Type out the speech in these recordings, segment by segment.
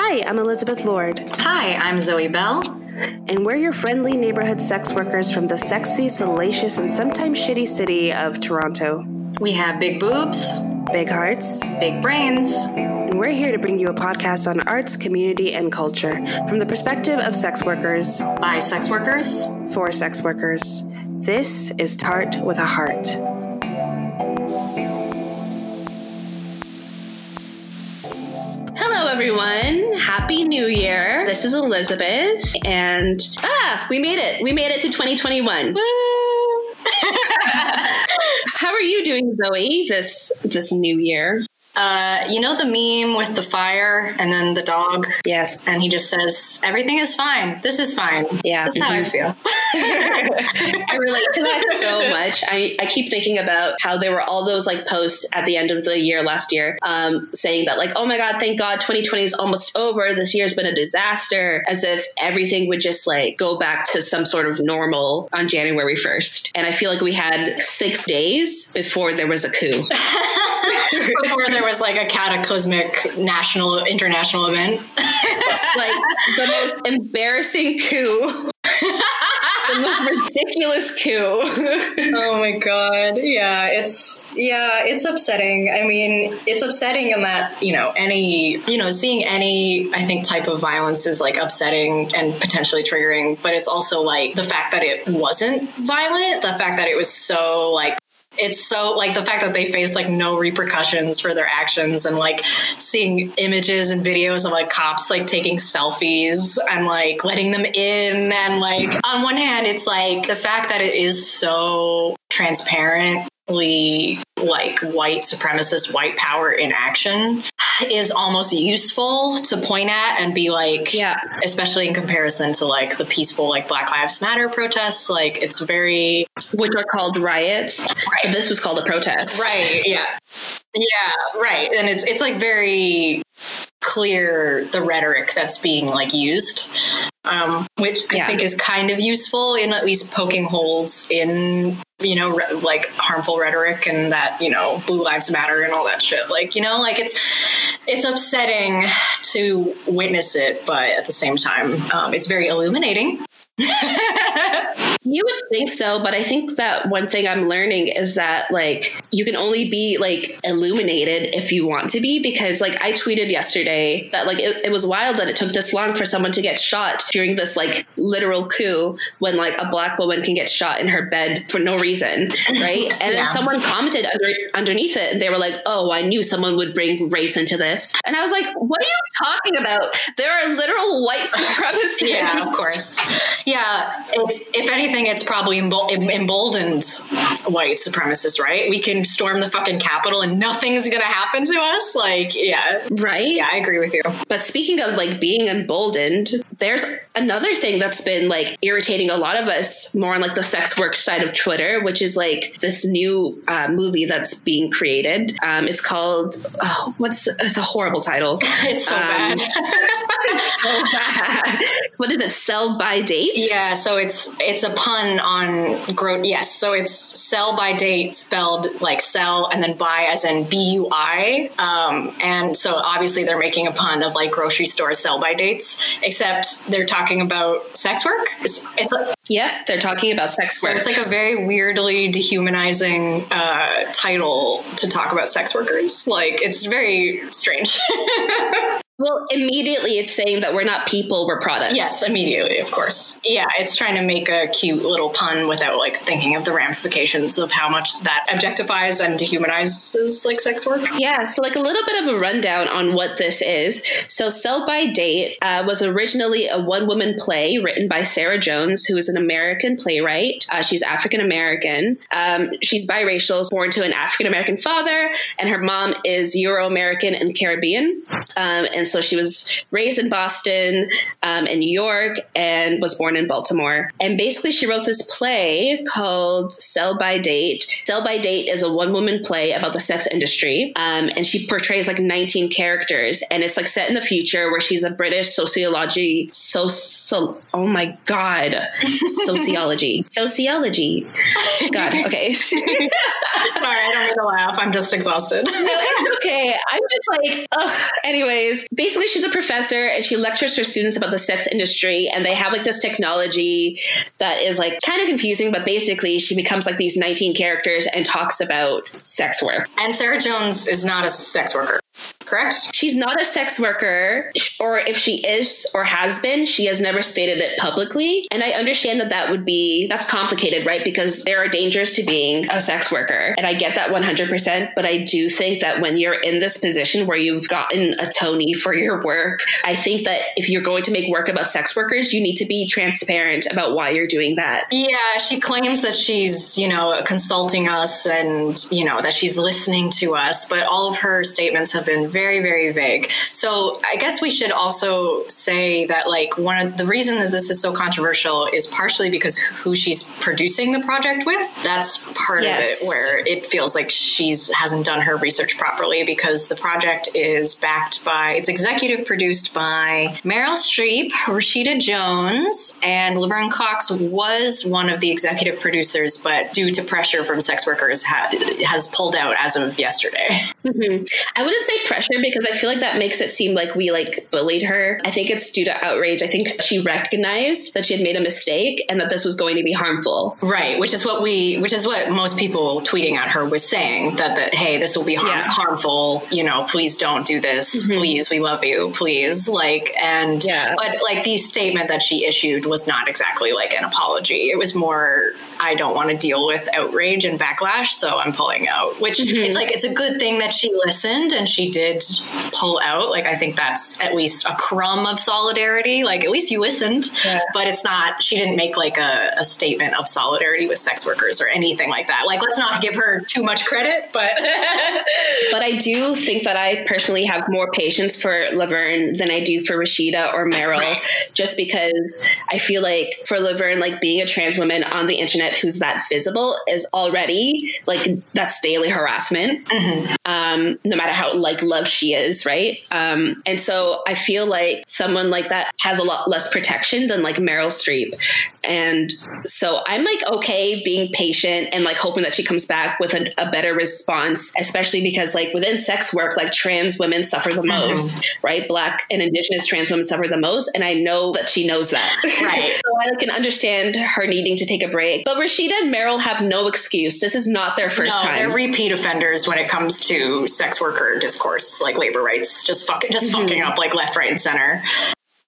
Hi, I'm Elizabeth Lord, Hi, I'm Zoe Bell. and we're your friendly neighborhood sex workers from the sexy, salacious, and sometimes shitty city of Toronto. We have big boobs, Big hearts, big brains. and we're here to bring you a podcast on arts, community, and culture from the perspective of sex workers by sex workers. for sex workers. This is Tart with a Heart. Everyone. Happy New Year. This is Elizabeth, and ah, we made it. We made it to 2021. Woo! How are you doing, Zoe? This this new year? Uh, you know the meme with the fire and then the dog, Yes. and he just says, "Everything is fine. This is fine." Yeah. that's how I Mhm. feel. I relate to that so much. I, I keep thinking about how there were all those like posts at the end of the year last year um, saying that like, oh my God, thank God 2020 is almost over. This year's been a disaster. As if everything would just like go back to some sort of normal on January 1st. And I feel like we had six days before there was a coup. Before there was like a cataclysmic national, international event. like the most embarrassing coup. the most ridiculous coup. oh my god yeah it's yeah it's upsetting i mean it's upsetting in that you know any you know seeing any i think type of violence is like upsetting and potentially triggering but it's also like the fact that it wasn't violent the fact that it was so like it's so like the fact that they faced like no repercussions for their actions and like seeing images and videos of like cops like taking selfies and like letting them in and like on one hand it's like the fact that it is so transparently like white supremacist white power in action is almost useful to point at and be like Yeah. especially in comparison to like the peaceful like black lives matter protests like it's very Which are called riots. But this was called a protest. Right. Yeah. Yeah. Right. And it's it's like very clear the rhetoric that's being like used, um, which I Yeah. think is kind of useful in at least poking holes in you know re- like harmful rhetoric and that you know blue lives matter and all that shit. Like you know like it's it's upsetting to witness it, but at the same time, um, it's very illuminating. You would think so, but I think that one thing I'm learning is that like you can only be like illuminated if you want to be because like I tweeted yesterday that like it, it was wild that it took this long for someone to get shot during this like literal coup when like a black woman can get shot in her bed for no reason, right? And Yeah. then someone commented under, underneath it and they were like, "Oh, I knew someone would bring race into this." And I was like, "What are you talking about? There are literal white supremacists." Yeah, of course. Yeah, it's, if anything, it's probably embol- emboldened white supremacists, right? We can storm the fucking Capitol and nothing's gonna happen to us. Like, yeah, Right? yeah, I agree with you. But speaking of like being emboldened, there's another thing that's been like irritating a lot of us more on like the sex work side of Twitter, which is like this new uh, movie that's being created. Um, it's called oh, what's it's a horrible title. It's so Um, bad. It's so bad. What is it? Sell by date? Yeah, so it's it's a pun on gro. Yes, so it's sell by date spelled like sell and then buy as in B U I. Um, and so obviously they're making a pun of like grocery store sell by dates, except they're talking about sex work. It's it's a, Yep. They're talking about sex so work. it's like a very weirdly dehumanizing uh, title to talk about sex workers. Like it's very strange. well, immediately it's saying that we're not people, we're products. Yes, immediately, of course. Yeah, it's trying to make a cute little pun without like thinking of the ramifications of how much that objectifies and dehumanizes like sex work. Yeah, so like a little bit of a rundown on what this is. So, Sell by Date uh, was originally a one woman play written by Sarah Jones, who is an American playwright. Uh, she's African American. Um, she's biracial, born to an African American father, and her mom is Euro American and Caribbean. Um, and so she was raised in Boston um, and New York and was born in Baltimore. And basically, she wrote this play called Sell by Date. Sell by Date is a one woman play about the sex industry. Um, and she portrays like 19 characters. And it's like set in the future where she's a British sociology, so, so oh my God, sociology. sociology. God, okay. Sorry, I don't mean to laugh. I'm just exhausted. no, it's okay. I'm just like, ugh. Anyways, basically she's a professor and she lectures her students about the sex industry and they have like this technology that is like kind of confusing but basically she becomes like these 19 characters and talks about sex work. And sarah jones is not a sex worker correct? She's not a sex worker, or if she is or has been, she has never stated it publicly. And I understand that that would be, that's complicated, right? Because there are dangers to being a sex worker. And I get that 100%. But I do think that when you're in this position where you've gotten a Tony for your work, I think that if you're going to make work about sex workers, you need to be transparent about why you're doing that. Yeah, she claims that she's, you know, consulting us and, you know, that she's listening to us, but all of her statements have been very, very very vague. So I guess we should also say that, like, one of the reason that this is so controversial is partially because who she's producing the project with. That's part yes. of it, where it feels like she's hasn't done her research properly because the project is backed by, it's executive produced by Meryl Streep, Rashida Jones, and Laverne Cox was one of the executive producers, but due to pressure from sex workers, ha- has pulled out as of yesterday. Mm-hmm. I wouldn't say pressure because I feel like that makes it seem like we like bullied her. I think it's due to outrage. I think she recognized that she had made a mistake and that this was going to be harmful. Right, which is what we, which is what most people tweeting at her was saying that that hey, this will be harm- yeah. harmful. You know, please don't do this. Mm-hmm. Please, we love you. Please, like, and yeah. but like the statement that she issued was not exactly like an apology. It was more, I don't want to deal with outrage and backlash, so I'm pulling out. Which mm-hmm. it's like it's a good thing that she listened and she did did pull out, like I think that's at least a crumb of solidarity. Like at least you listened, yeah. but it's not. She didn't make like a, a, statement of solidarity with sex workers or anything like that. Like let's not give her too much credit, but but I do think that I personally have more patience for Laverne than I do for Rashida or Meryl, right. just because I feel like for Laverne, like being a trans woman on the internet who's that visible is already like that's daily harassment. Mm-hmm. Um, no matter how like loved she is, right? Um, and so I feel like someone like that has a lot less protection than like Meryl Streep. And so I'm like okay being patient and like hoping that she comes back with a, a better response, especially because like within sex work, like trans women suffer the mm-hmm. most, right? Black and indigenous trans women suffer the most. And I know that she knows that. Right. so I can understand her needing to take a break. But Rashida and Meryl have no excuse. This is not their first no, time. They're repeat offenders when it comes to sex worker discourse, like labor rights, just fucking just mm-hmm. fucking up like left, right, and center.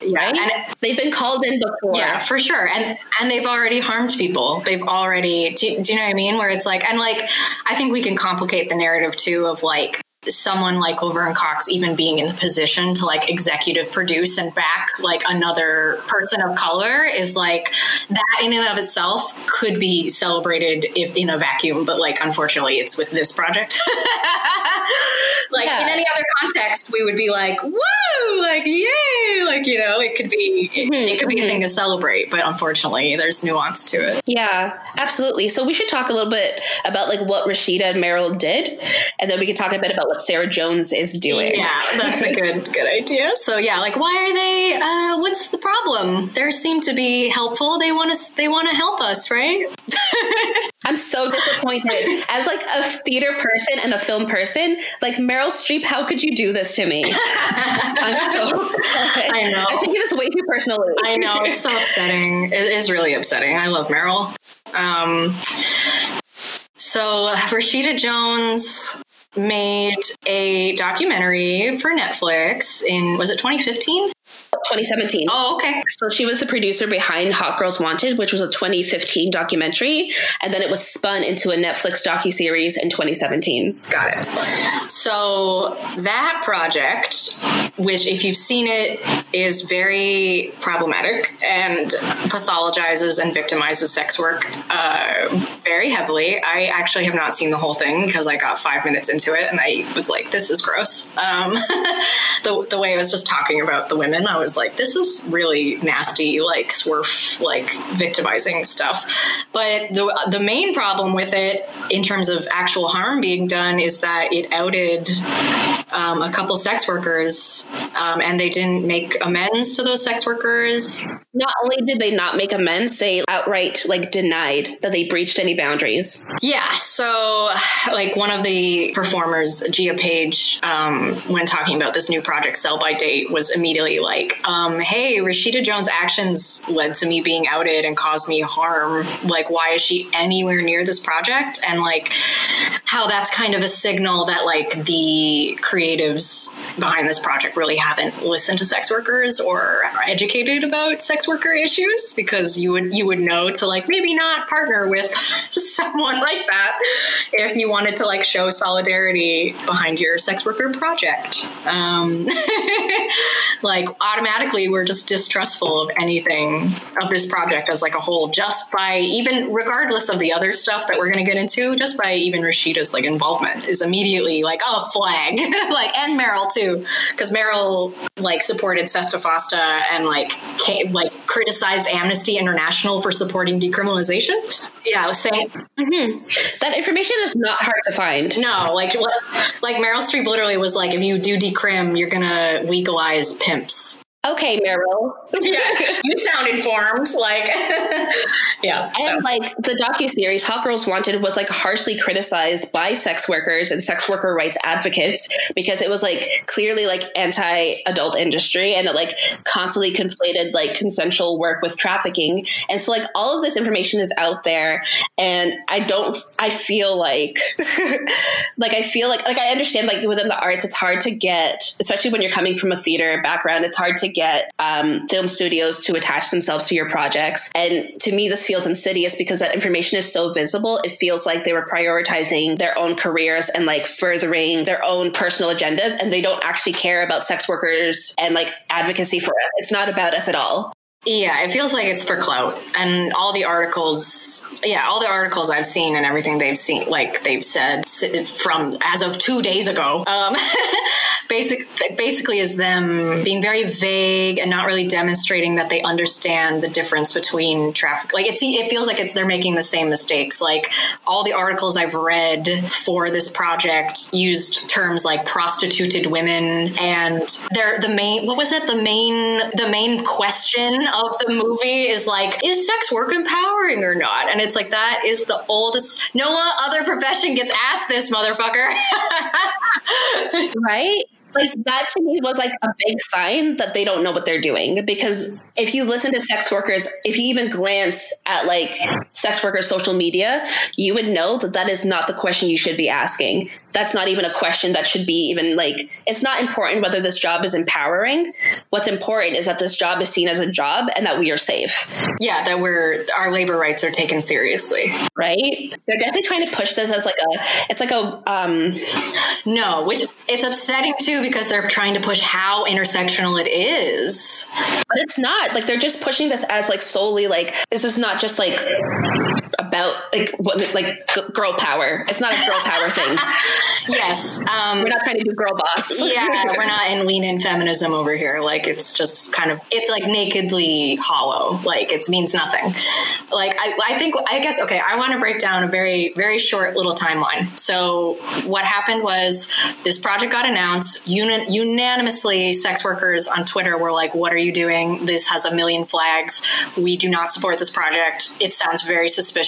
Yeah, right? and they've been called in before. Yeah, for sure, and and they've already harmed people. They've already. Do, do you know what I mean? Where it's like, and like, I think we can complicate the narrative too of like someone like Laverne Cox even being in the position to like executive produce and back like another person of color is like that in and of itself could be celebrated if in a vacuum, but like unfortunately it's with this project. like yeah. in any other context, we would be like, woo, like yay, like you know, it could be it, mm-hmm. it could be mm-hmm. a thing to celebrate, but unfortunately there's nuance to it. Yeah, absolutely. So we should talk a little bit about like what Rashida and Meryl did, and then we can talk a bit about what Sarah Jones is doing. Yeah, that's a good good idea. So yeah, like why are they? Uh, what's the problem? They seem to be helpful. They want to they want to help us, right? I'm so disappointed as like a theater person and a film person. Like Meryl Streep, how could you do this to me? I'm so. Upset. I know. I take this way too personally. I know it's so upsetting. It is really upsetting. I love Meryl. Um, so Rashida Jones made a documentary for Netflix in was it 2015? 2017. Oh, okay. So she was the producer behind Hot Girls Wanted, which was a 2015 documentary, and then it was spun into a Netflix docu series in 2017. Got it. So that project, which if you've seen it, is very problematic and pathologizes and victimizes sex work uh, very heavily. I actually have not seen the whole thing because I got five minutes into it and I was like, "This is gross." Um, the the way I was just talking about the women, I was like, this is really nasty, like swerf, like victimizing stuff. But the the main problem with it, in terms of actual harm being done, is that it outed um, a couple sex workers, um, and they didn't make amends to those sex workers. Not only did they not make amends, they outright like denied that they breached any boundaries. Yeah. So, like one of the performers, Gia Paige, um, when talking about this new project, Sell by Date, was immediately like, um, "Hey, Rashida Jones' actions led to me being outed and caused me harm. Like, why is she anywhere near this project?" And like how that's kind of a signal that like the creatives behind this project really haven't listened to sex workers or are educated about sex worker issues because you would you would know to like maybe not partner with someone like that if you wanted to like show solidarity behind your sex worker project um, like automatically we're just distrustful of anything of this project as like a whole just by even regardless of the other stuff that we're going to get into just by even Rashida's like involvement is immediately like oh flag like and Meryl too because Meryl like supported Sesta Fosta and like came, like criticized Amnesty International for supporting decriminalization. Yeah, I was saying mm-hmm. that information is not hard to find. No, like like Meryl Streep literally was like, if you do decrim, you're gonna legalize pimps. Okay, Meryl. yeah, you sound informed. Like, yeah. And so. like the docu series Hot Girls Wanted was like harshly criticized by sex workers and sex worker rights advocates because it was like clearly like anti-adult industry and it like constantly conflated like consensual work with trafficking. And so like all of this information is out there, and I don't. I feel like, like I feel like like I understand like within the arts, it's hard to get, especially when you're coming from a theater background. It's hard to get um, film studios to attach themselves to your projects. And to me, this feels insidious because that information is so visible. It feels like they were prioritizing their own careers and like furthering their own personal agendas, and they don't actually care about sex workers and like advocacy for us. It's not about us at all. Yeah, it feels like it's for clout. And all the articles, yeah, all the articles I've seen and everything they've seen, like they've said from as of two days ago, um, basic, basically is them being very vague and not really demonstrating that they understand the difference between traffic. Like it's, it feels like it's, they're making the same mistakes. Like all the articles I've read for this project used terms like prostituted women and they're the main, what was it? The main, the main question of the movie is like, is sex work empowering or not? And it's like, that is the oldest, no other profession gets asked this, motherfucker. right? Like that to me was like a big sign that they don't know what they're doing because if you listen to sex workers if you even glance at like sex workers social media you would know that that is not the question you should be asking. That's not even a question that should be even like it's not important whether this job is empowering. What's important is that this job is seen as a job and that we are safe. Yeah that we're our labor rights are taken seriously. Right? They're definitely trying to push this as like a it's like a um no which it's upsetting too because they're trying to push how intersectional it is. But it's not. Like they're just pushing this as like solely like this is not just like about like what like girl power it's not a girl power thing yes. Um, we're not trying to do girl boss. yeah, we're not in lean in feminism over here. Like it's just kind of it's like nakedly hollow. Like it means nothing. Like I, I think I guess okay. I want to break down a very very short little timeline. So what happened was this project got announced uni- unanimously. Sex workers on Twitter were like, "What are you doing? This has a million flags. We do not support this project. It sounds very suspicious."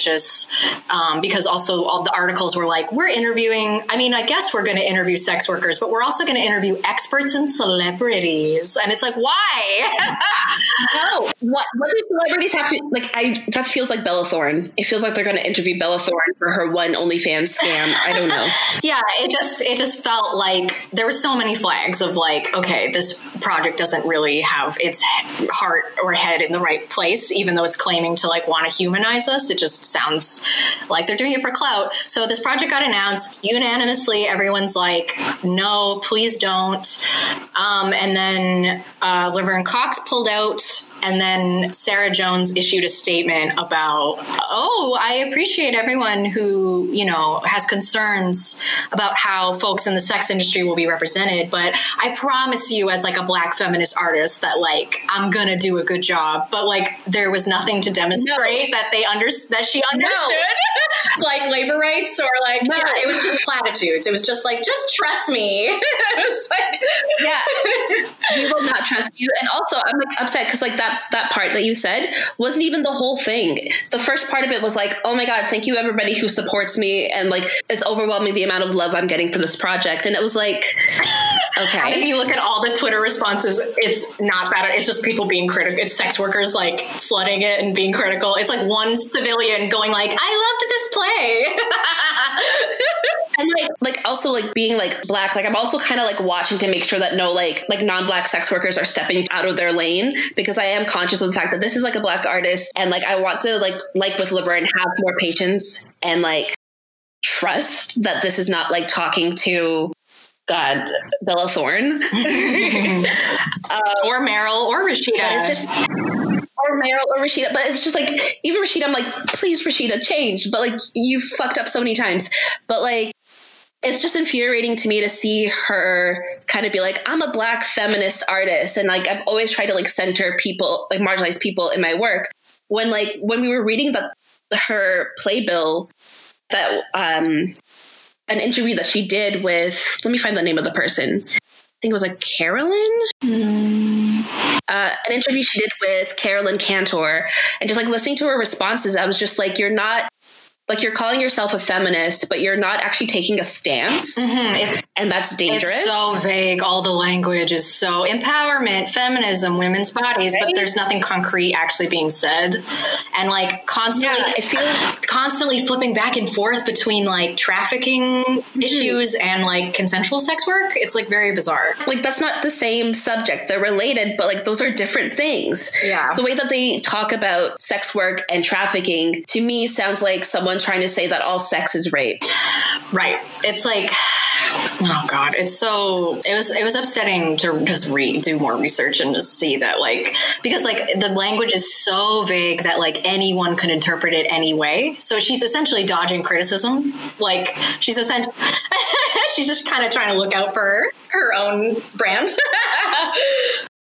Um, because also all the articles were like, "We're interviewing." I mean mean, I guess we're going to interview sex workers, but we're also going to interview experts and celebrities. And it's like, why? no. What, what do celebrities have to, like, I, that feels like Bella Thorne. It feels like they're going to interview Bella Thorne for her one OnlyFans scam. I don't know. yeah. It just, it just felt like there were so many flags of like, okay, this project doesn't really have its heart or head in the right place, even though it's claiming to like want to humanize us. It just sounds like they're doing it for clout. So this project got announced unanimously everyone's like, no, please don't. Um, and then uh, Laverne Cox pulled out and then Sarah Jones issued a statement about, oh, I appreciate everyone who, you know, has concerns about how folks in the sex industry will be represented. But I promise you, as like a black feminist artist, that like I'm gonna do a good job. But like there was nothing to demonstrate no. that they under that she understood no. like labor rights or like no. yeah, it was just platitudes. It was just like just trust me. it was like yeah, we will not trust you. And also, I'm like upset because like that that part that you said wasn't even the whole thing. The first part of it was like, oh my god, thank you everybody who supports me, and like it's overwhelming the amount of love I'm getting for this project. And it was like, okay. if you look at all the Twitter responses, it's not that. It's just people being critical. It's sex workers like flooding it and being critical. It's like one civilian going like, I loved this play. and like like also like being like black like i'm also kind of like watching to make sure that no like like non-black sex workers are stepping out of their lane because i am conscious of the fact that this is like a black artist and like i want to like like with laverne have more patience and like trust that this is not like talking to God, Bella Thorne, uh, or Meryl, or Rashida. It's just or Meryl or Rashida, but it's just like even Rashida. I'm like, please, Rashida, change. But like, you fucked up so many times. But like, it's just infuriating to me to see her kind of be like, I'm a black feminist artist. And like, I've always tried to like center people, like marginalized people in my work. When like, when we were reading the, her playbill, that, um, an interview that she did with, let me find the name of the person. I think it was like Carolyn. Mm. Uh, an interview she did with Carolyn Cantor, and just like listening to her responses, I was just like, you're not like you're calling yourself a feminist, but you're not actually taking a stance, mm-hmm. and that's dangerous. It's so vague. All the language is so empowerment, feminism, women's bodies, right? but there's nothing concrete actually being said, and like constantly, yeah, it feels constantly flipping back and forth between like trafficking mm-hmm. issues and like consensual sex work. It's like very bizarre. Like that's not the same subject. They're related, but like those are different things. Yeah, the way that they talk about sex work and trafficking to me sounds like someone trying to say that all sex is rape. Right. It's like oh god it's so it was it was upsetting to just read do more research and just see that like because like the language is so vague that like anyone could interpret it anyway so she's essentially dodging criticism like she's essentially she's just kind of trying to look out for her, her own brand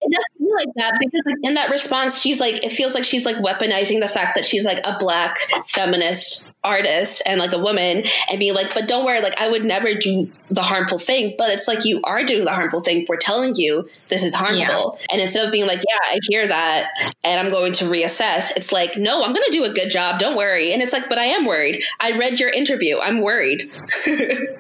it doesn't feel like that because like in that response she's like it feels like she's like weaponizing the fact that she's like a black feminist artist and like a woman and be like but don't worry like i would never do the harmful thing. But it's like you are doing the harmful thing we're telling you this is harmful. Yeah. and instead of being like yeah i hear that and i'm going to reassess it's like no i'm going to do a good job don't worry. And it's like but i am worried. I read your interview. I'm worried.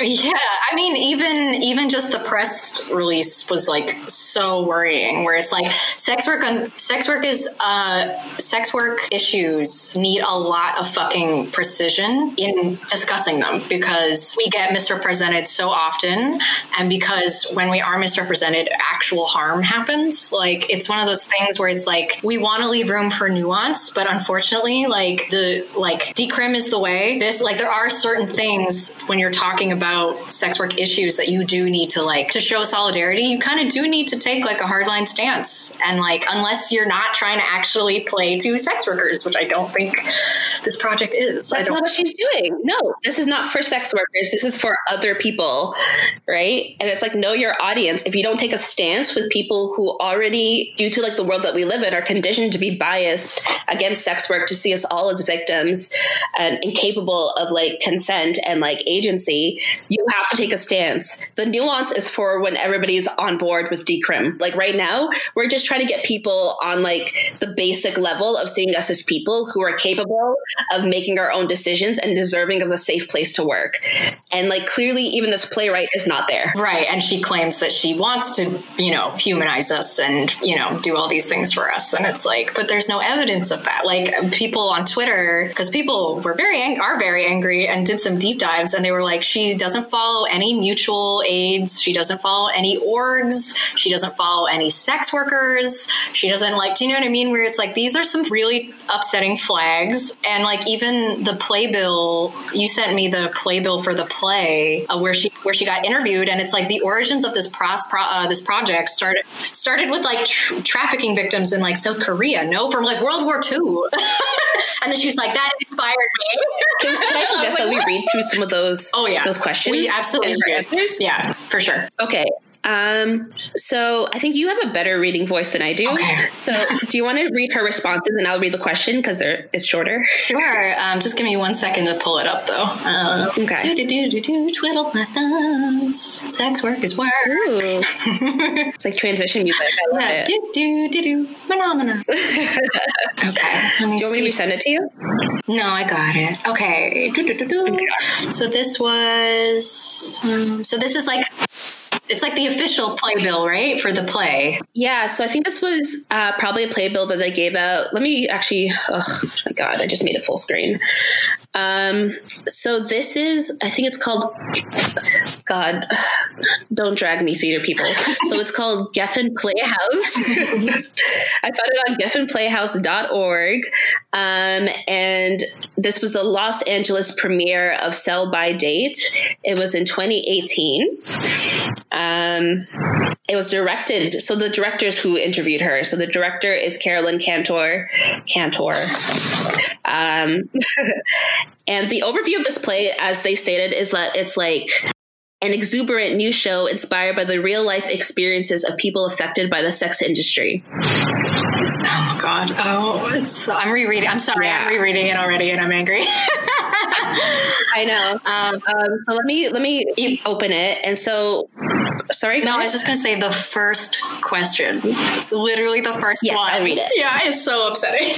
Yeah. I mean even even just the press release was like so worrying where it's like sex work on sex work is uh sex work issues need a lot of fucking fucking precision in discussing them because we get misrepresented so often. And because when we are misrepresented, actual harm happens. Like, it's one of those things where it's like, we want to leave room for nuance, but unfortunately, like, the, like, decrim is the way. This, like, there are certain things when you're talking about sex work issues that you do need to, like, to show solidarity, you kind of do need to take, like, a hardline stance. And, like, unless you're not trying to actually play to sex workers, which I don't think this project project is. That's not what she's doing. No, this is not for sex workers. This is for other people, right? And it's like know your audience. If you don't take a stance with people who already, due to like the world that we live in, are conditioned to be biased against sex work, to see us all as victims and incapable of like consent and like agency, you have to take a stance. The nuance is for when everybody's on board with decrim. Like right now, we're just trying to get people on like the basic level of seeing us as people who are capable of making our own decisions and deserving of a safe place to work. And like clearly, even this playwright is not there. Right. And she claims that she wants to, you know, humanize us and, you know, do all these things for us. And it's like, but there's no evidence of that. Like people on Twitter, because people were very, ang- are very angry and did some deep dives and they were like, she doesn't follow any mutual aids. She doesn't follow any orgs. She doesn't follow any sex workers. She doesn't like, do you know what I mean? Where it's like, these are some really upsetting flags. And like, even the playbill you sent me the playbill for the play uh, where she where she got interviewed, and it's like the origins of this pros, pro, uh, this project started started with like tr- trafficking victims in like South Korea, no, from like World War II, and then she's like that inspired me. Can, can I suggest that we read through some of those? Oh yeah, those questions. We absolutely should. Yeah, for sure. Okay. Um, so I think you have a better reading voice than I do. Okay. So do you want to read her responses and I'll read the question because they're it's shorter. Sure. Um, just give me one second to pull it up though. Uh, okay. Do, do, do, do, twiddle my thumbs. Sex work is work. It's like transition music. I love Yeah. it. Do, do, do, do. Phenomena. okay. Let me Do you want me to resend it to you? No, I got it. Okay. Do, do, do, do. So this was. Um, so this is like. It's like the official playbill, right, for the play. Yeah, so I think this was uh, probably a playbill that they gave out. Let me actually, oh my god, I just made it full screen. Um, so this is, I think it's called, God, don't drag me, theater people. So it's called Geffen Playhouse. I found it on geffenplayhouse.org. Um, and this was the Los Angeles premiere of Sell by Date. It was in 2018. Um, it was directed. So the directors who interviewed her. So the director is Carolyn Cantor. Cantor. Um, and the overview of this play, as they stated, is that it's like an exuberant new show inspired by the real life experiences of people affected by the sex industry. Oh my God! Oh, it's. I'm rereading. I'm sorry. Yeah. I'm rereading it already, and I'm angry. I know. um, Um, so let me let me open it. And so, sorry. no, I was just gonna say the first question, literally the first Yes, one. I'll read it. Yeah, it's so upsetting.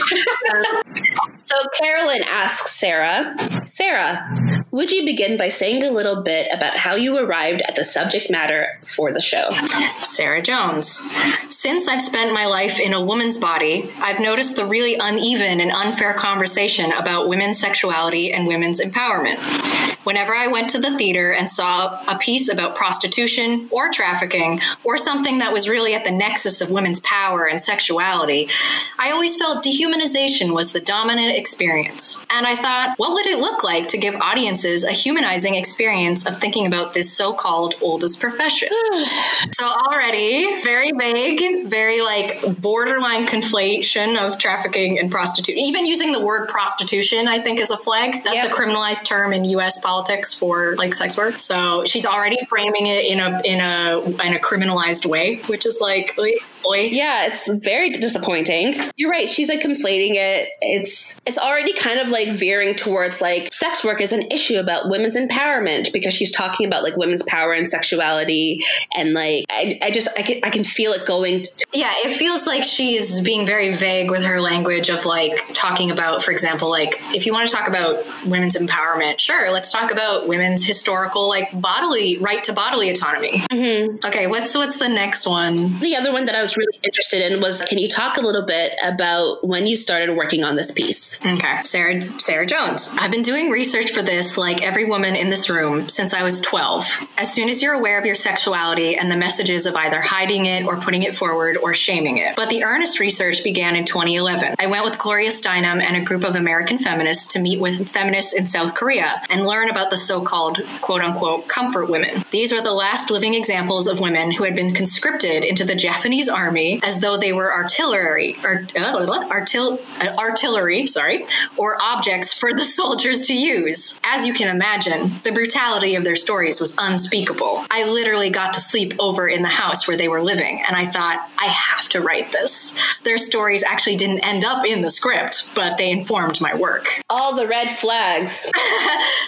So Carolyn asks Sarah, Sarah, would you begin by saying a little bit about how you arrived at the subject matter for the show? Sarah Jones. Since I've spent my life in a woman's body, I've noticed the really uneven and unfair conversation about women's sexuality and women's empowerment. Whenever I went to the theater and saw a piece about prostitution or trafficking or something that was really at the nexus of women's power and sexuality, I always felt dehumanization was the dominant experience. And I thought, what would it look like to give audiences a humanizing experience of thinking about this so called oldest profession? So already very vague, very like borderline conflation of trafficking and prostitution. Even using the word prostitution, I think, is a flag. That's Yep. the criminalized term in U.S. politics for like sex work. So she's already framing it in a in a in a criminalized way, which is like, oy. Yeah, it's very disappointing. You're right. She's like conflating it. It's it's already kind of like veering towards like sex work is an issue about women's empowerment because she's talking about like women's power and sexuality and like I, I just I can, I can feel it going to, Yeah, it feels like she's being very vague with her language of like talking about, for example, like if you want to talk about women's empowerment, sure, let's talk about women's historical like bodily right to bodily autonomy. Mm-hmm. Okay, what's what's the next one? the other one that I was really interested in was can you talk a little bit about when you started working on this piece? Okay, Sarah Sarah Jones. I've been doing research for this like every woman in this room since I was 12. As soon as you're aware of your sexuality and the messages of either hiding it or putting it forward or shaming it. But the earnest research began in 2011. I went with Gloria Steinem and a group of American feminists to meet with feminists in South Korea and learn about the so-called quote unquote comfort women. These are the last living examples of women who had been conscripted into the Japanese army as though they were artillery or uh, artil, uh, artillery, sorry, or objects for the soldiers to use. As you can imagine, the brutality of their stories was unspeakable. I literally got to sleep over in the house where they were living, and I thought, I have to write this. Their stories actually didn't end up in the script, but they informed my work. All the red flags.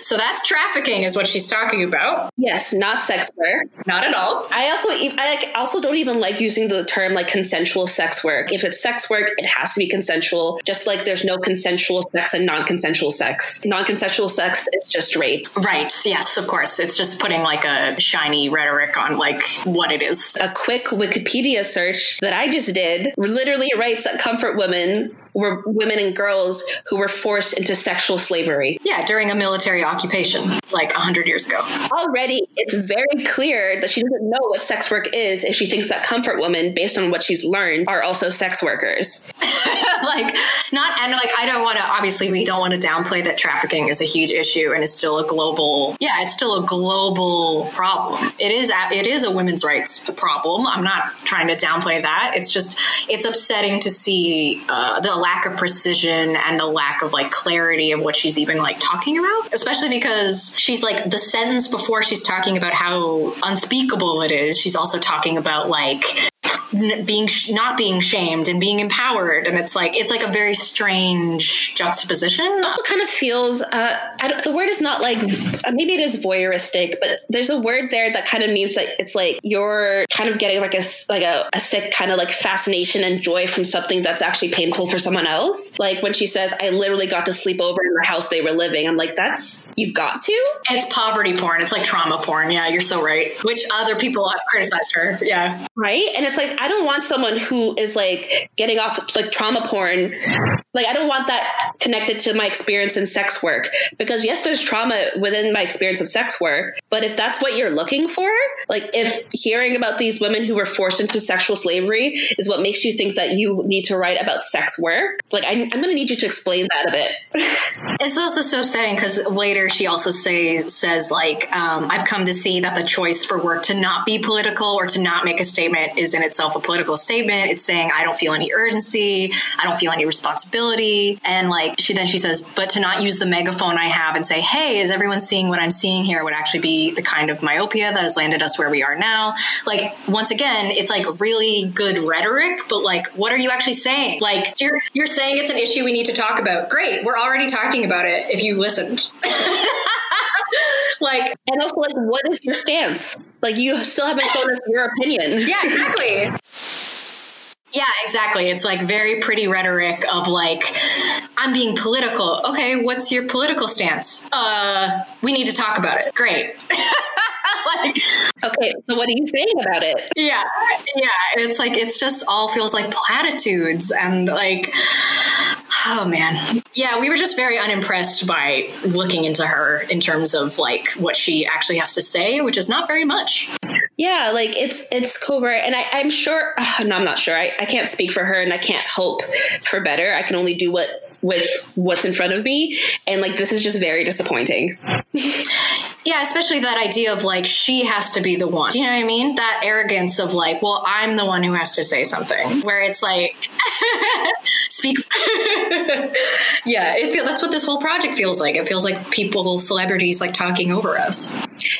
So that's trafficking, is what she's talking about. Yes, not sex work. Not at all. I also I also don't even like using the term like consensual sex work. If it's sex work, it has to be consensual. Just like there's no consensual sex and non-consensual sex. Non-consensual sex is just rape. Right. Yes, of course. It's just putting like a shiny rhetoric on like what it is. A quick Wikipedia search that I just did literally writes that comfort women were women and girls who were forced into sexual slavery. Yeah, during a military occupation like 100 years ago. Already, it's very clear that she doesn't know what sex work is if she thinks that comfort women, based on what she's learned, are also sex workers. like not and like I don't want to obviously we don't want to downplay that trafficking is a huge issue and is still a global yeah it's still a global problem. It is it is a women's rights problem. I'm not trying to downplay that. It's just it's upsetting to see uh, the lack of precision and the lack of like clarity of what she's even like talking about, especially because she's like the sentence before she's talking about how unspeakable it is. She's also talking about like being not being shamed and being empowered. And it's like it's like a very strange juxtaposition. It also kind of feels uh, the word is not like maybe it is voyeuristic but there's a word there that kind of means that it's like you're kind of getting like a like a, a sick kind of like fascination and joy from something that's actually painful for someone else. Like when she says i literally got to sleep over in the house they were living i'm like that's you got to? It's poverty porn. It's like trauma porn. Yeah you're so right. Which other people have criticized her. Yeah. Right? And it's like I don't want someone who is like getting off like trauma porn. Like I don't want that connected to my experience in sex work because yes, there's trauma within my experience of sex work, but if that's what you're looking for, like if hearing about these women who were forced into sexual slavery is what makes you think that you need to write about sex work, like I, am going to need you to explain that a bit. it's also so upsetting because later she also says says like um, I've come to see that the choice for work to not be political or to not make a statement is in itself a political statement. It's saying, I don't feel any urgency. I don't feel any responsibility. And like she then she says, but to not use the megaphone I have and say, hey, is everyone seeing what I'm seeing here would actually be the kind of myopia that has landed us where we are now. Like once again, it's like really good rhetoric, but like what are you actually saying? Like you're you're saying it's an issue we need to talk about. Great. We're already talking about it if you listened. like and also like what is your stance like you still haven't told us your opinion yeah exactly yeah, exactly. It's like very pretty rhetoric of like, I'm being political. Okay, what's your political stance? Uh, we need to talk about it. Great. like, okay, so what are you saying about it? Yeah, yeah. It's like, it's just all feels like platitudes and like, Oh man. Yeah, we were just very unimpressed by looking into her in terms of like what she actually has to say, which is not very much. Yeah, like it's it's covert, and I, I'm sure. No, I'm not sure. I, I can't speak for her, and I can't hope for better. I can only do what with what's in front of me, and like this is just very disappointing. Yeah, especially that idea of like she has to be the one. Do you know what I mean? That arrogance of like, well, I'm the one who has to say something. Where it's like, speak. yeah, it feel that's what this whole project feels like. It feels like people, celebrities, like talking over us.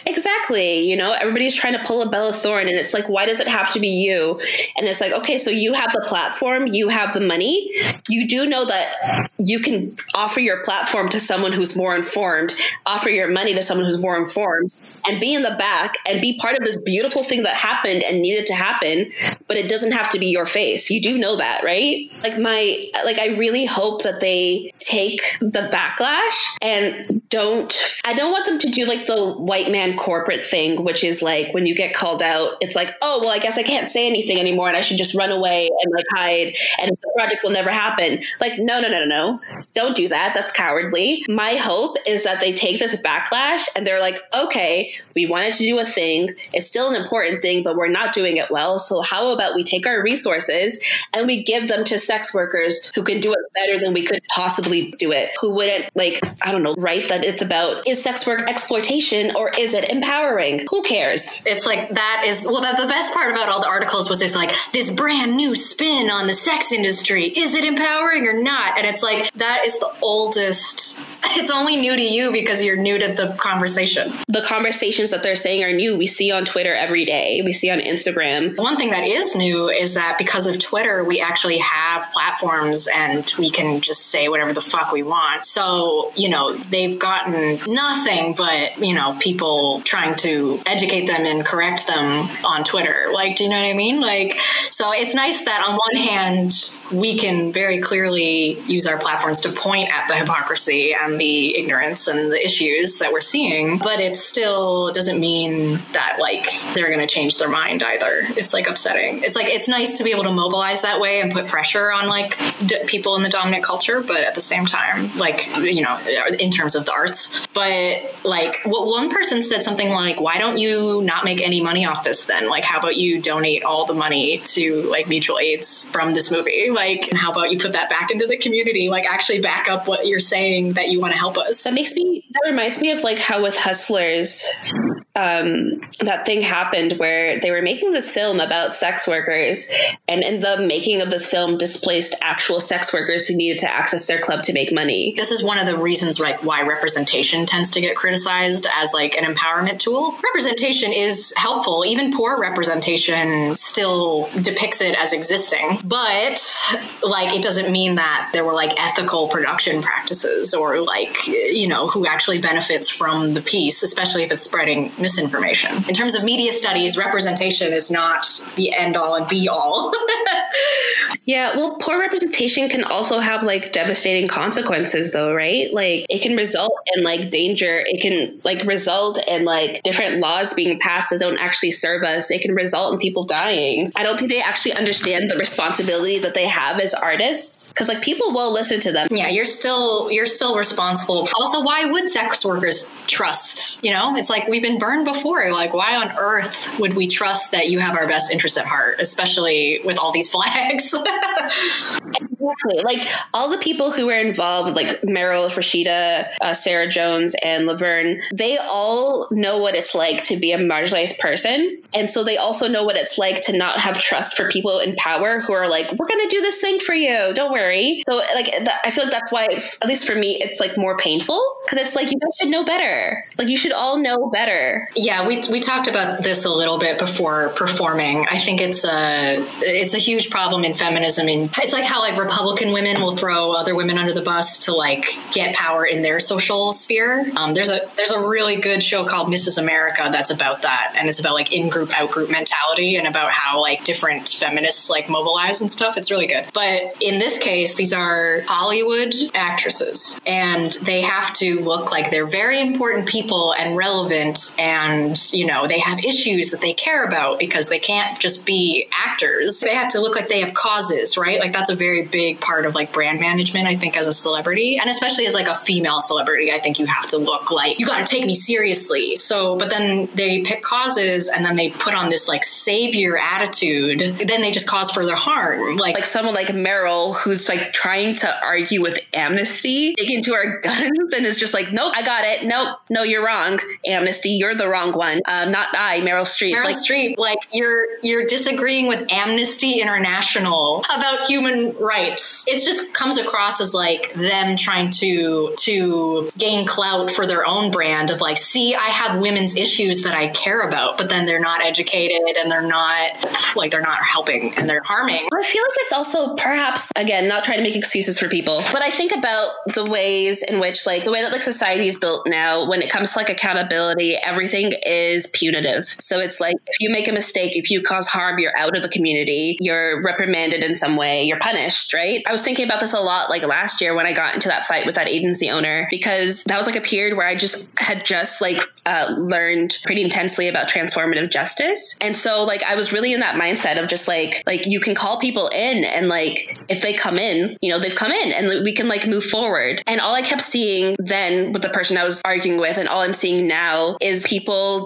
Exactly. You know, everybody's trying to pull a Bella Thorne, and it's like, why does it have to be you? And it's like, okay, so you have the platform, you have the money, you do know that you can offer your platform to someone who's more informed, offer your money to someone who's more more informed and be in the back and be part of this beautiful thing that happened and needed to happen but it doesn't have to be your face. You do know that right? Like my like i really hope that they take the backlash and don't i don't want them to do like the white man corporate thing which is like when you get called out it's like oh well i guess i can't say anything anymore and i should just run away and like hide and the project will never happen like no no no no no don't do that that's cowardly my hope is that they take this backlash and they're like okay we wanted to do a thing. It's still an important thing, but we're not doing it well. So how about we take our resources and we give them to sex workers who can do it better than we could possibly do it, who wouldn't like, I don't know, write that it's about is sex work exploitation or is it empowering? Who cares? It's like that is well the, the best part about all the articles was just like this brand new spin on the sex industry. Is it empowering or not? And it's like that is the oldest it's only new to you because you're new to the conversation. The conversations that they're saying are new. We see on Twitter every day. We see on Instagram. One thing that is new is that because of Twitter, we actually have platforms and we can just say whatever the fuck we want. So, you know, they've gotten nothing but, you know, people trying to educate them and correct them on Twitter. Like, do you know what I mean? Like, so it's nice that on one hand, we can very clearly use our platforms to point at the hypocrisy and the ignorance and the issues that we're seeing, but it still doesn't mean that like they're going to change their mind either. It's like upsetting. It's like it's nice to be able to mobilize that way and put pressure on like d- people in the dominant culture, but at the same time, like you know, in terms of the But like, what one person said something like, "Why don't you not make any money off this then? Like, how about you donate all the money to like mutual aids from this movie? Like, and how about you put that back into the community? Like, actually back up what you're saying that you want to help us." That makes me. That reminds me of like how with Hustlers, um, that thing happened where they were making this film about sex workers, and in the making of this film, displaced actual sex workers who needed to access their club to make money. This is one of the reasons like why representation tends to get criticized as like an empowerment tool. Representation is helpful. Even poor representation still depicts it as existing, but like it doesn't mean that there were like ethical production practices or like you know who actually benefits from the piece, especially if it's spreading misinformation. In terms of media studies, representation is not the end all and be all. yeah, well, poor representation can also have like devastating consequences, though, right? Like it can result in like danger. It can like result in like different laws being passed that don't actually serve us. It can result in people dying. I don't think they actually understand the responsibility that they have as artists because like people will listen to them. Yeah, you're still you're still responsible. Also, why would sex workers trust? You know, it's like we've been burned before. Like, why on earth would we trust that you have our best interests at heart, especially with all these flags? exactly. Like all the people who were involved, like Meryl, Rashida, uh, Sarah Jones, and Laverne, they all know what it's like to be a marginalized person. And so they also know what it's like to not have trust for people in power who are like, we're going to do this thing for you. Don't worry. So, like, that, I feel like that's why, at least for me, it's like more painful because it's like you guys should know better. Like, you should all know better. Yeah, we, we talked about this a little bit before performing. I think it's a it's a huge problem in feminism. And it's like how like Republican women will throw other women under the bus to like get power in their social sphere. Um, there's a there's a really good show called Mrs. America that's about that, and it's about like in group out group mentality and about how like different feminists like mobilize and stuff. It's really good. But in this case, these are Hollywood actresses, and they have to look like they're very important people and relevant, and you know they have issues that they care about because they can't just be actors. They have to look like they have causes, right? Like that's a very big part of like brand management, I think, as a celebrity. And especially as like a female celebrity, I think you have to look like you got to take me seriously. So, but then they pick causes and then they put on this like savior attitude. Then they just cause further harm. Like, like someone like Meryl, who's like trying to argue with amnesty, taking to our guns and is just like, nope, I got it. Nope, no, you're wrong. Amnesty, you're the wrong one. Uh, not I, Meryl Streep. Meryl like, Streep, like you're you're disagreeing with Amnesty International about human rights. It just comes across as like them trying to to gain clout for their own brand of like, see, I have women's issues that I care about, but then they're not educated and they're not like they're not helping and they're harming. I feel like it's also perhaps again not trying to make excuses for people, but I think about the ways in which like the way that like society is built now when it comes to like accountability, everything is punitive. So it's like if you make a mistake, if you cause harm, you're out of the community, you're reprimanded in some way, you're punished, right? I was thinking about this a lot like last year when I got into that fight with that agency owner because that was like a period where I just had just like uh, learned pretty intensely about transformative justice. And so like I was really in that mindset of just like like you can call people in and like if they come in, you know, they've come in and we can like move forward. And all I kept seeing then with the person I was arguing with and all I'm seeing now is people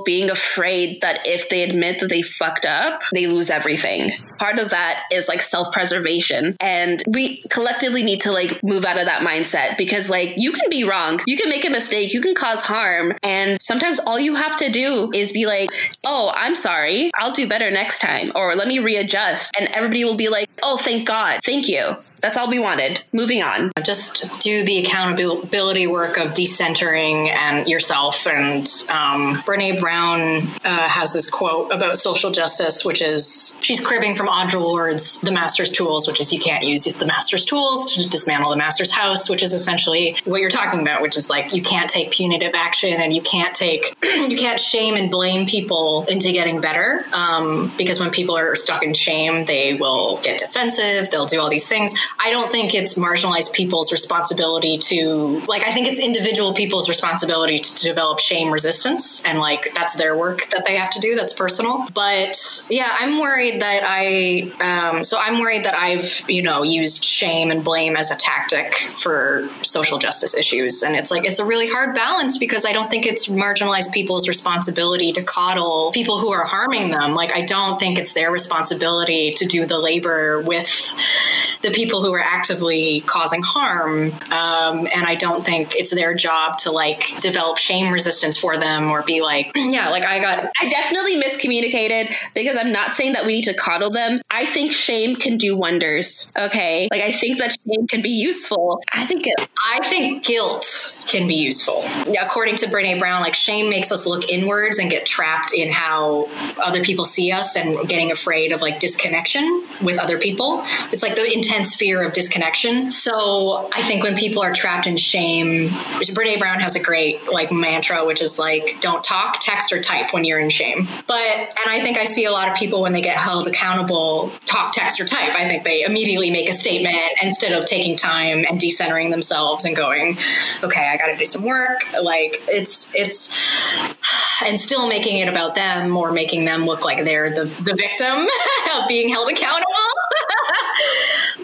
being afraid that if they admit that they fucked up, they lose everything. Part of that is like self-preservation and we collectively need to like move out of that mindset because like you can be wrong. You can make a mistake, you can cause harm and sometimes all you have to do is be like, "Oh, I'm sorry. I'll do better next time." Or let me readjust and everybody will be like, "Oh, thank God. Thank you." That's all we wanted. Moving on. Just do the accountability work of decentering and yourself. And um, Brene Brown uh, has this quote about social justice, which is she's cribbing from Audre Lorde's The Master's Tools, which is you can't use the Master's tools to dismantle the Master's house, which is essentially what you're talking about, which is like you can't take punitive action and you can't take you can't shame and blame people into getting better um, because when people are stuck in shame, they will get defensive. They'll do all these things. I don't think it's marginalized people's responsibility to like I think it's individual people's responsibility to develop shame resistance and like that's their work that they have to do. That's personal. But yeah, I'm worried that I um, so I'm worried that I've you know used shame and blame as a tactic for social justice issues, and it's like it's a really hard balance because I don't think it's marginalized people's responsibility to coddle people who are harming them. Like I don't think it's their responsibility to do the labor with the people who are actively causing harm. Um, and I don't think it's their job to like develop shame resistance for them or be like, yeah, like I got. I definitely miscommunicated because I'm not saying that we need to coddle them. I think shame can do wonders. Okay. Like I think that shame can be useful. I think it. I think guilt can be useful. According to Brene Brown, like shame makes us look inwards and get trapped in how other people see us and getting afraid of like disconnection with other people. It's like the intense fear of disconnection. So I think when people are trapped in shame, Brene Brown has a great like mantra, which is like, don't talk, text, or type when you're in shame. But, and I think I see a lot of people when they get held accountable, talk, text, or type. I think they immediately make a statement instead of taking time and decentering themselves and going, okay, I got to do some work. Like it's, it's, and still making it about them or making them look like they're the, the victim of being held accountable.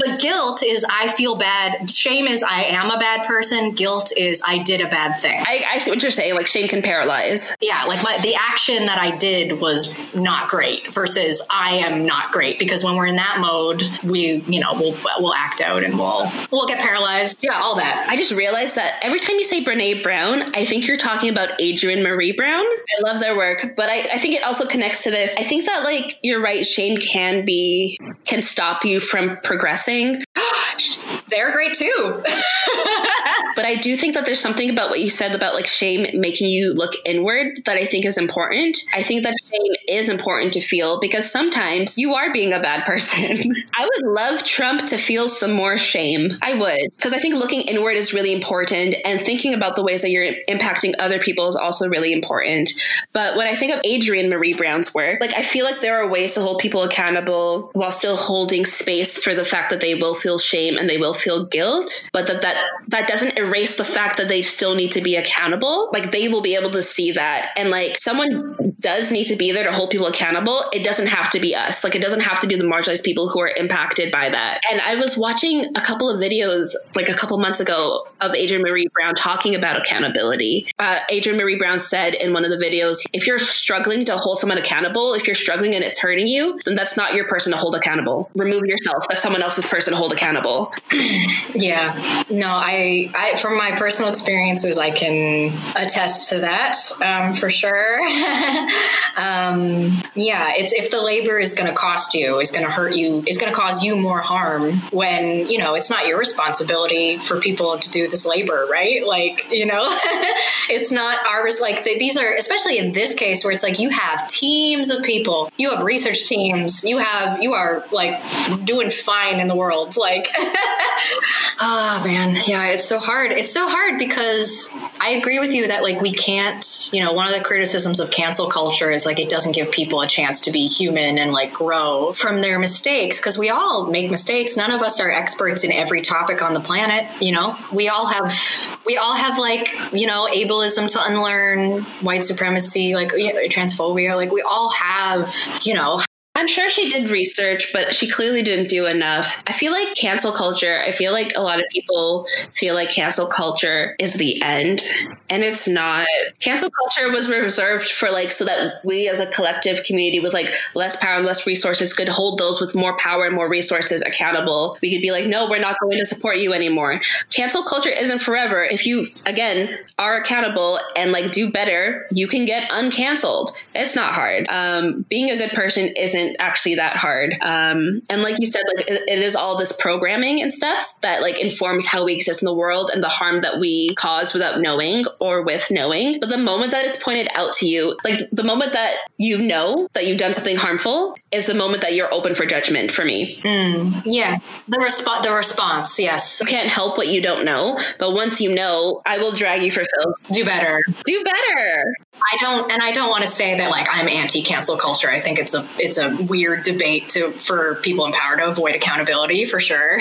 but guilt is I feel bad. Shame is I am a bad person. Guilt is I did a bad thing. I, I see what you're saying. Like shame can paralyze. Yeah, like my, the action that I did was not great versus I am not great because when we're in that mode, we you know we'll we'll act out and we'll we'll get paralyzed. Yeah, all that. I just realized that every time you say Brene Brown, I think you're talking about Adrienne Maree Brown. I love their work, but I, I think it also connects to this. I think that like you're right, shame can be can stop you from progressing blessing they're great too. but I do think that there's something about what you said about like shame making you look inward that I think is important. I think that shame is important to feel because sometimes you are being a bad person. I would love Trump to feel some more shame. I would. Because I think looking inward is really important and thinking about the ways that you're impacting other people is also really important. But when I think of Adrienne Maree Brown's work, like I feel like there are ways to hold people accountable while still holding space for the fact that they will feel shame and they will feel guilt, but that that that doesn't erase the fact that they still need to be accountable. Like they will be able to see that and like someone does need to be there to hold people accountable. It doesn't have to be us. Like it doesn't have to be the marginalized people who are impacted by that. And I was watching a couple of videos like a couple months ago of Adrienne Maree Brown talking about accountability. Uh, Adrienne Maree Brown said in one of the videos, if you're struggling to hold someone accountable, if you're struggling and it's hurting you, then that's not your person to hold accountable. Remove yourself. That's someone else's person to hold accountable. yeah. No, I, I, from my personal experiences, I can attest to that um, for sure. um, yeah, it's if the labor is going to cost you, is going to hurt you, is going to cause you more harm when, you know, it's not your responsibility for people to do this labor, right? Like, you know, it's not ours. Like, these are, especially in this case where it's like you have teams of people, you have research teams, you have, you are like doing fine in the world. Like, oh man, yeah, it's so hard. It's so hard because I agree with you that like we can't, you know, one of the criticisms of cancel culture is like it doesn't give people a chance to be human and like grow from their mistakes because we all make mistakes. None of us are experts in every topic on the planet, you know. We all have we all have like, you know, ableism to unlearn, white supremacy, like transphobia, like we all have, you know, I'm sure she did research, but she clearly didn't do enough. I feel like cancel culture, I feel like a lot of people feel like cancel culture is the end, and it's not. Cancel culture was reserved for like so that we as a collective community with like less power and less resources could hold those with more power and more resources accountable. We could be like, no, we're not going to support you anymore. Cancel culture isn't forever. If you, again, are accountable and like do better, you can get uncanceled. It's not hard. Um, being a good person isn't actually that hard. Um, and like you said, like it, it is all this programming and stuff that like informs how we exist in the world and the harm that we cause without knowing or with knowing. But the moment that it's pointed out to you, like the moment that you know that you've done something harmful, is the moment that you're open for judgment. For me, mm, yeah, the response, the response, yes. You can't help what you don't know, but once you know, I will drag you for filth. Do better. Do better. I don't, and I don't want to say that like I'm anti-cancel culture. I think it's a it's a weird debate to for people in power to avoid accountability for sure,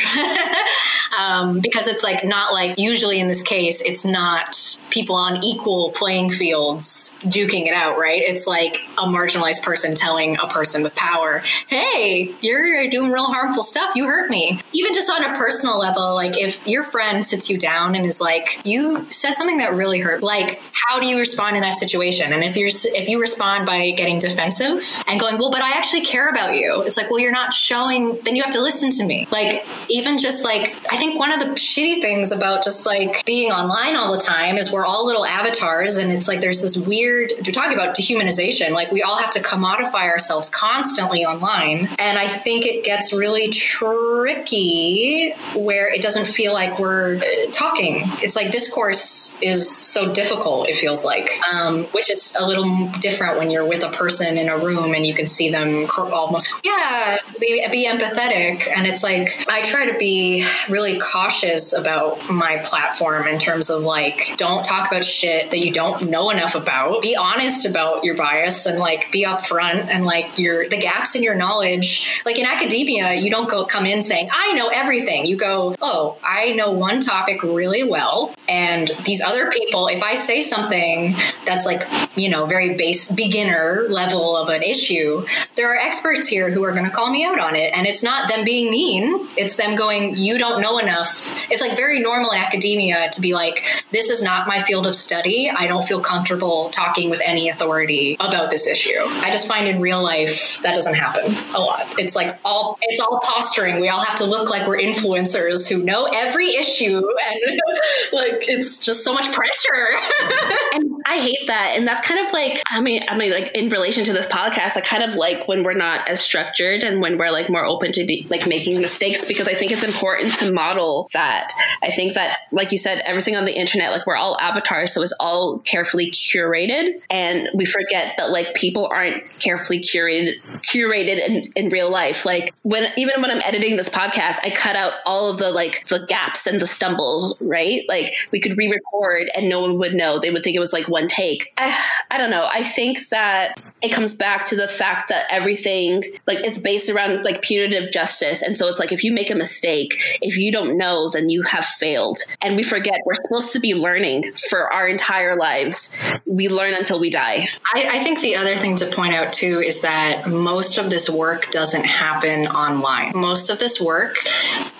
um, because it's like not like usually in this case it's not people on equal playing fields duking it out, right? It's like a marginalized person telling a person with power, "Hey, you're doing real harmful stuff. You hurt me." Even just on a personal level, like if your friend sits you down and is like, "You said something that really hurt," like how do you respond in that situation? And if you're if you respond by getting defensive and going, "Well, but I actually care about you," it's like, "Well, you're not showing." Then you have to listen to me. Like even just like I think one of the shitty things about just like being online all the time is we're all little avatars, and it's like there's this weird. You're talking about dehumanization. Like we all have to commodify ourselves constantly online, and I think it gets really tricky where it doesn't feel like we're uh, talking. It's like discourse is so difficult. It feels like, um, which is a little different when you're with a person in a room and you can see them almost. Yeah, be, be empathetic, and it's like I try to be really cautious about my platform in terms of like don't talk about shit that you don't know enough about. Be honest about your bias and like be upfront and like your the gaps in your knowledge. Like in academia, you don't go come in saying I know everything. You go, oh, I know one topic really well, and these other people. If I say something that's like you know very base beginner level of an issue, there are experts here who are going to call me out on it, and it's not them being mean. It's them going, you don't know enough. It's like very normal in academia to be like, this is not my field of study. I don't feel comfortable talking with any authority about this issue. I just find in real life that doesn't happen a lot. It's like all it's all posturing. We all have to look like we're influencers who know every issue and like it's just so much pressure. and I hate that. And that's kind of like I mean I mean like in relation to this podcast, I kind of like when we're not as structured and when we're like more open to be like making mistakes because I think it's important to model that. I think that like you said, everything on the internet, like we're all avatars, so it's all carefully curated. And we forget that like people aren't carefully curated curated in, in real life. Like when even when I'm editing this podcast, I cut out all of the like the gaps and the stumbles, right? Like we could re-record and no one would know. They would think it was like one take. I, I don't know. I think that it comes back to the fact that everything like it's based around like punitive justice. And so it's like if you make a mistake, if you don't know, then you have failed. And we forget we're supposed to be learning for our entire lives. We learn until we die. I, I think the other thing to point out too is that most of this work doesn't happen online. Most of this work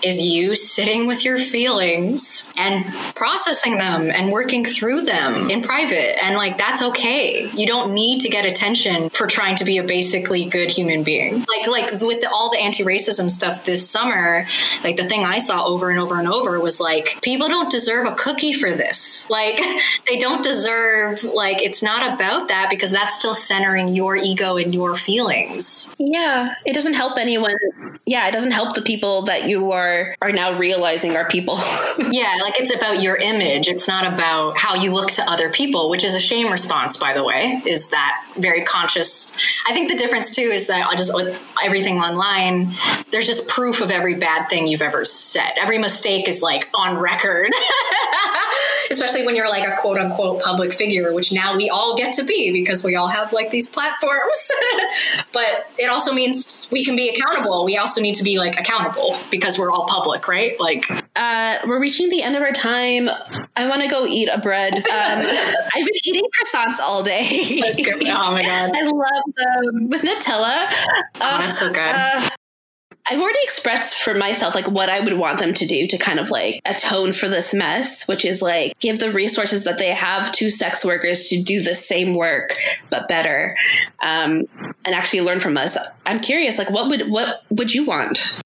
is you sitting with your feelings and processing them and working through them in private. And like, that's okay. You don't need to get attention for trying to be a basically good human being. Like, like with the, all the anti-racism stuff this summer, like the thing I saw over and over and over was like, people don't deserve a cookie for this. Like, they don't deserve, like, it's not about that because that's still centering your ego and your feelings. Yeah. It doesn't help anyone. Yeah. It doesn't help the people that you are, are now realizing are people. yeah. Like, it's about your image. It's not about how you look to other people, which is a shame response, by the way, is that very conscious. I think the difference too is that just with everything online, there's just proof of every bad thing you've ever said. Every mistake is like on record. Especially when you're like a quote unquote public figure, which now we all get to be because we all have like these platforms. but it also means we can be accountable. We also need to be like accountable because we're all public, right? Like, uh, we're reaching the end of our time. I want to go eat a bread. Um, I've been eating croissants all day. oh my god, I love them with Nutella. Oh, that's so good. Uh, I've already expressed for myself like what I would want them to do to kind of like atone for this mess, which is like give the resources that they have to sex workers to do the same work but better, um, and actually learn from us. I'm curious, like what would what would you want?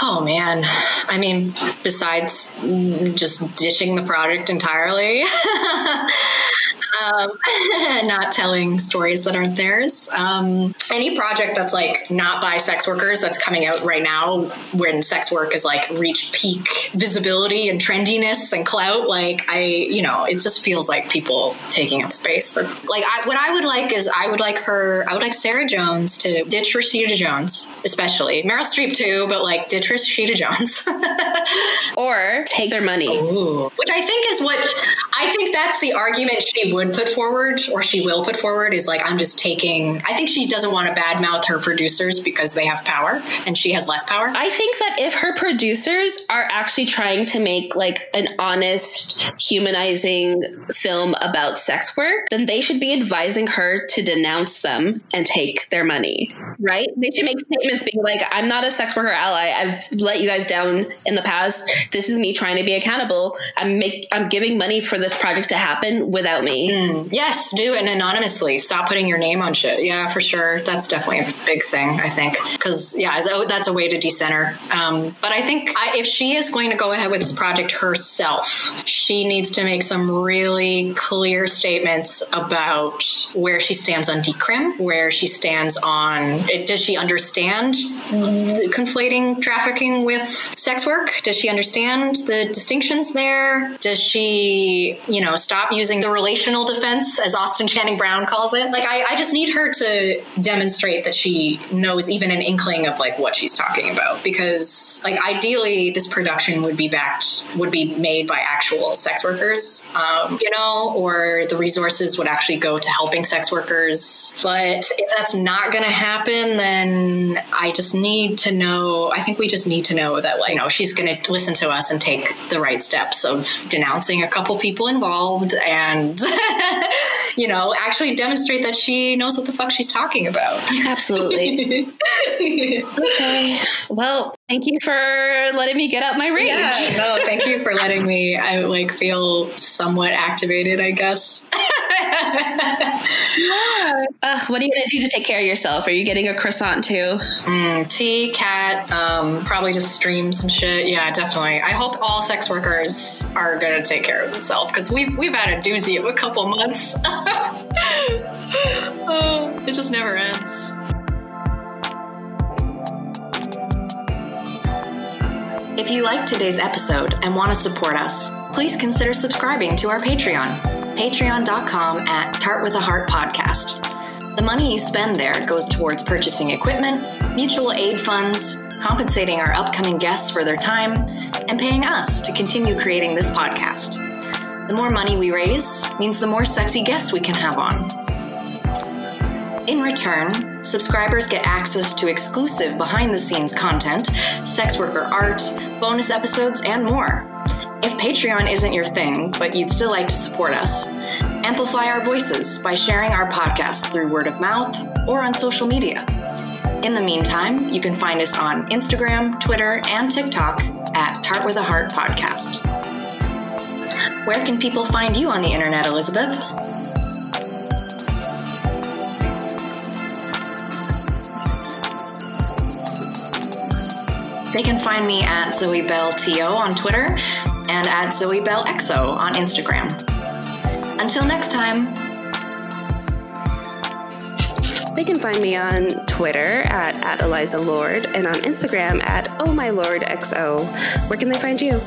Oh man, I mean, besides just ditching the project entirely. um, not telling stories that aren't theirs. Um, any project that's like not by sex workers that's coming out right now when sex work is like reached peak visibility and trendiness and clout, like I, you know, it just feels like people taking up space. Like I, what I would like is I would like her, I would like Sarah Jones to ditch Rashida Jones, especially Meryl Streep too, but like ditch Rashida Jones. or take their money. Ooh. Which I think is what I think that's the argument she would put forward, or she will put forward, is like, I'm just taking. I think she doesn't want to badmouth her producers because they have power and she has less power. I think that if her producers are actually trying to make like an honest, humanizing film about sex work, then they should be advising her to denounce them and take their money, right? They should make statements being like, I'm not a sex worker ally. I've let you guys down in the past. This is me trying to be accountable. I'm make, I'm giving money for this project to happen without me. Mm-hmm. Mm, yes, do it anonymously. Stop putting your name on shit. Yeah, for sure. That's definitely a big thing, I think. Because, yeah, that's a way to decenter. Um, but I think I, if she is going to go ahead with this project herself, she needs to make some really clear statements about where she stands on decrim, where she stands on does she understand conflating trafficking with sex work? Does she understand the distinctions there? Does she, you know, stop using the relational defense as Austin Channing Brown calls it? Like, I, I just need her to demonstrate that she knows even an inkling of like what she's talking about because like ideally this production would be backed would be made by actual sex workers um, you know or the resources would actually go to helping sex workers but if that's not going to happen then i just need to know i think we just need to know that like you know she's going to listen to us and take the right steps of denouncing a couple people involved and you know actually demonstrate that she knows what the fuck she's talking about. Absolutely. Okay. Well thank you for letting me get out my rage. Yeah no thank you for letting me i like feel somewhat activated i guess. Yeah. Uh, what are you gonna do to take care of yourself? Are you getting a croissant too? Mm, tea cat um, probably just stream some shit. Yeah definitely. I hope all sex workers are gonna take care of themselves because we've we've had a doozy of a couple months. Oh, it just never ends If you liked today's episode and want to support us, please consider subscribing to our Patreon, patreon.com at Tart with a Heart Podcast. The money you spend there goes towards purchasing equipment, mutual aid funds, compensating our upcoming guests for their time, and paying us to continue creating this podcast. The more money we raise means the more sexy guests we can have on. In return, subscribers get access to exclusive behind the scenes content, sex worker art, bonus episodes, and more. If Patreon isn't your thing, but you'd still like to support us, amplify our voices by sharing our podcast through word of mouth or on social media. In the meantime, you can find us on Instagram, Twitter, and TikTok at Tart with a Heart Podcast. Where can people find you on the internet, Elizabeth? They can find me at Zoe Bell TO on Twitter and at Zoe Bell XO on Instagram. Until next time. They can find me on Twitter at, at Eliza Lord and on Instagram at Oh My Lord XO. Where can they find you?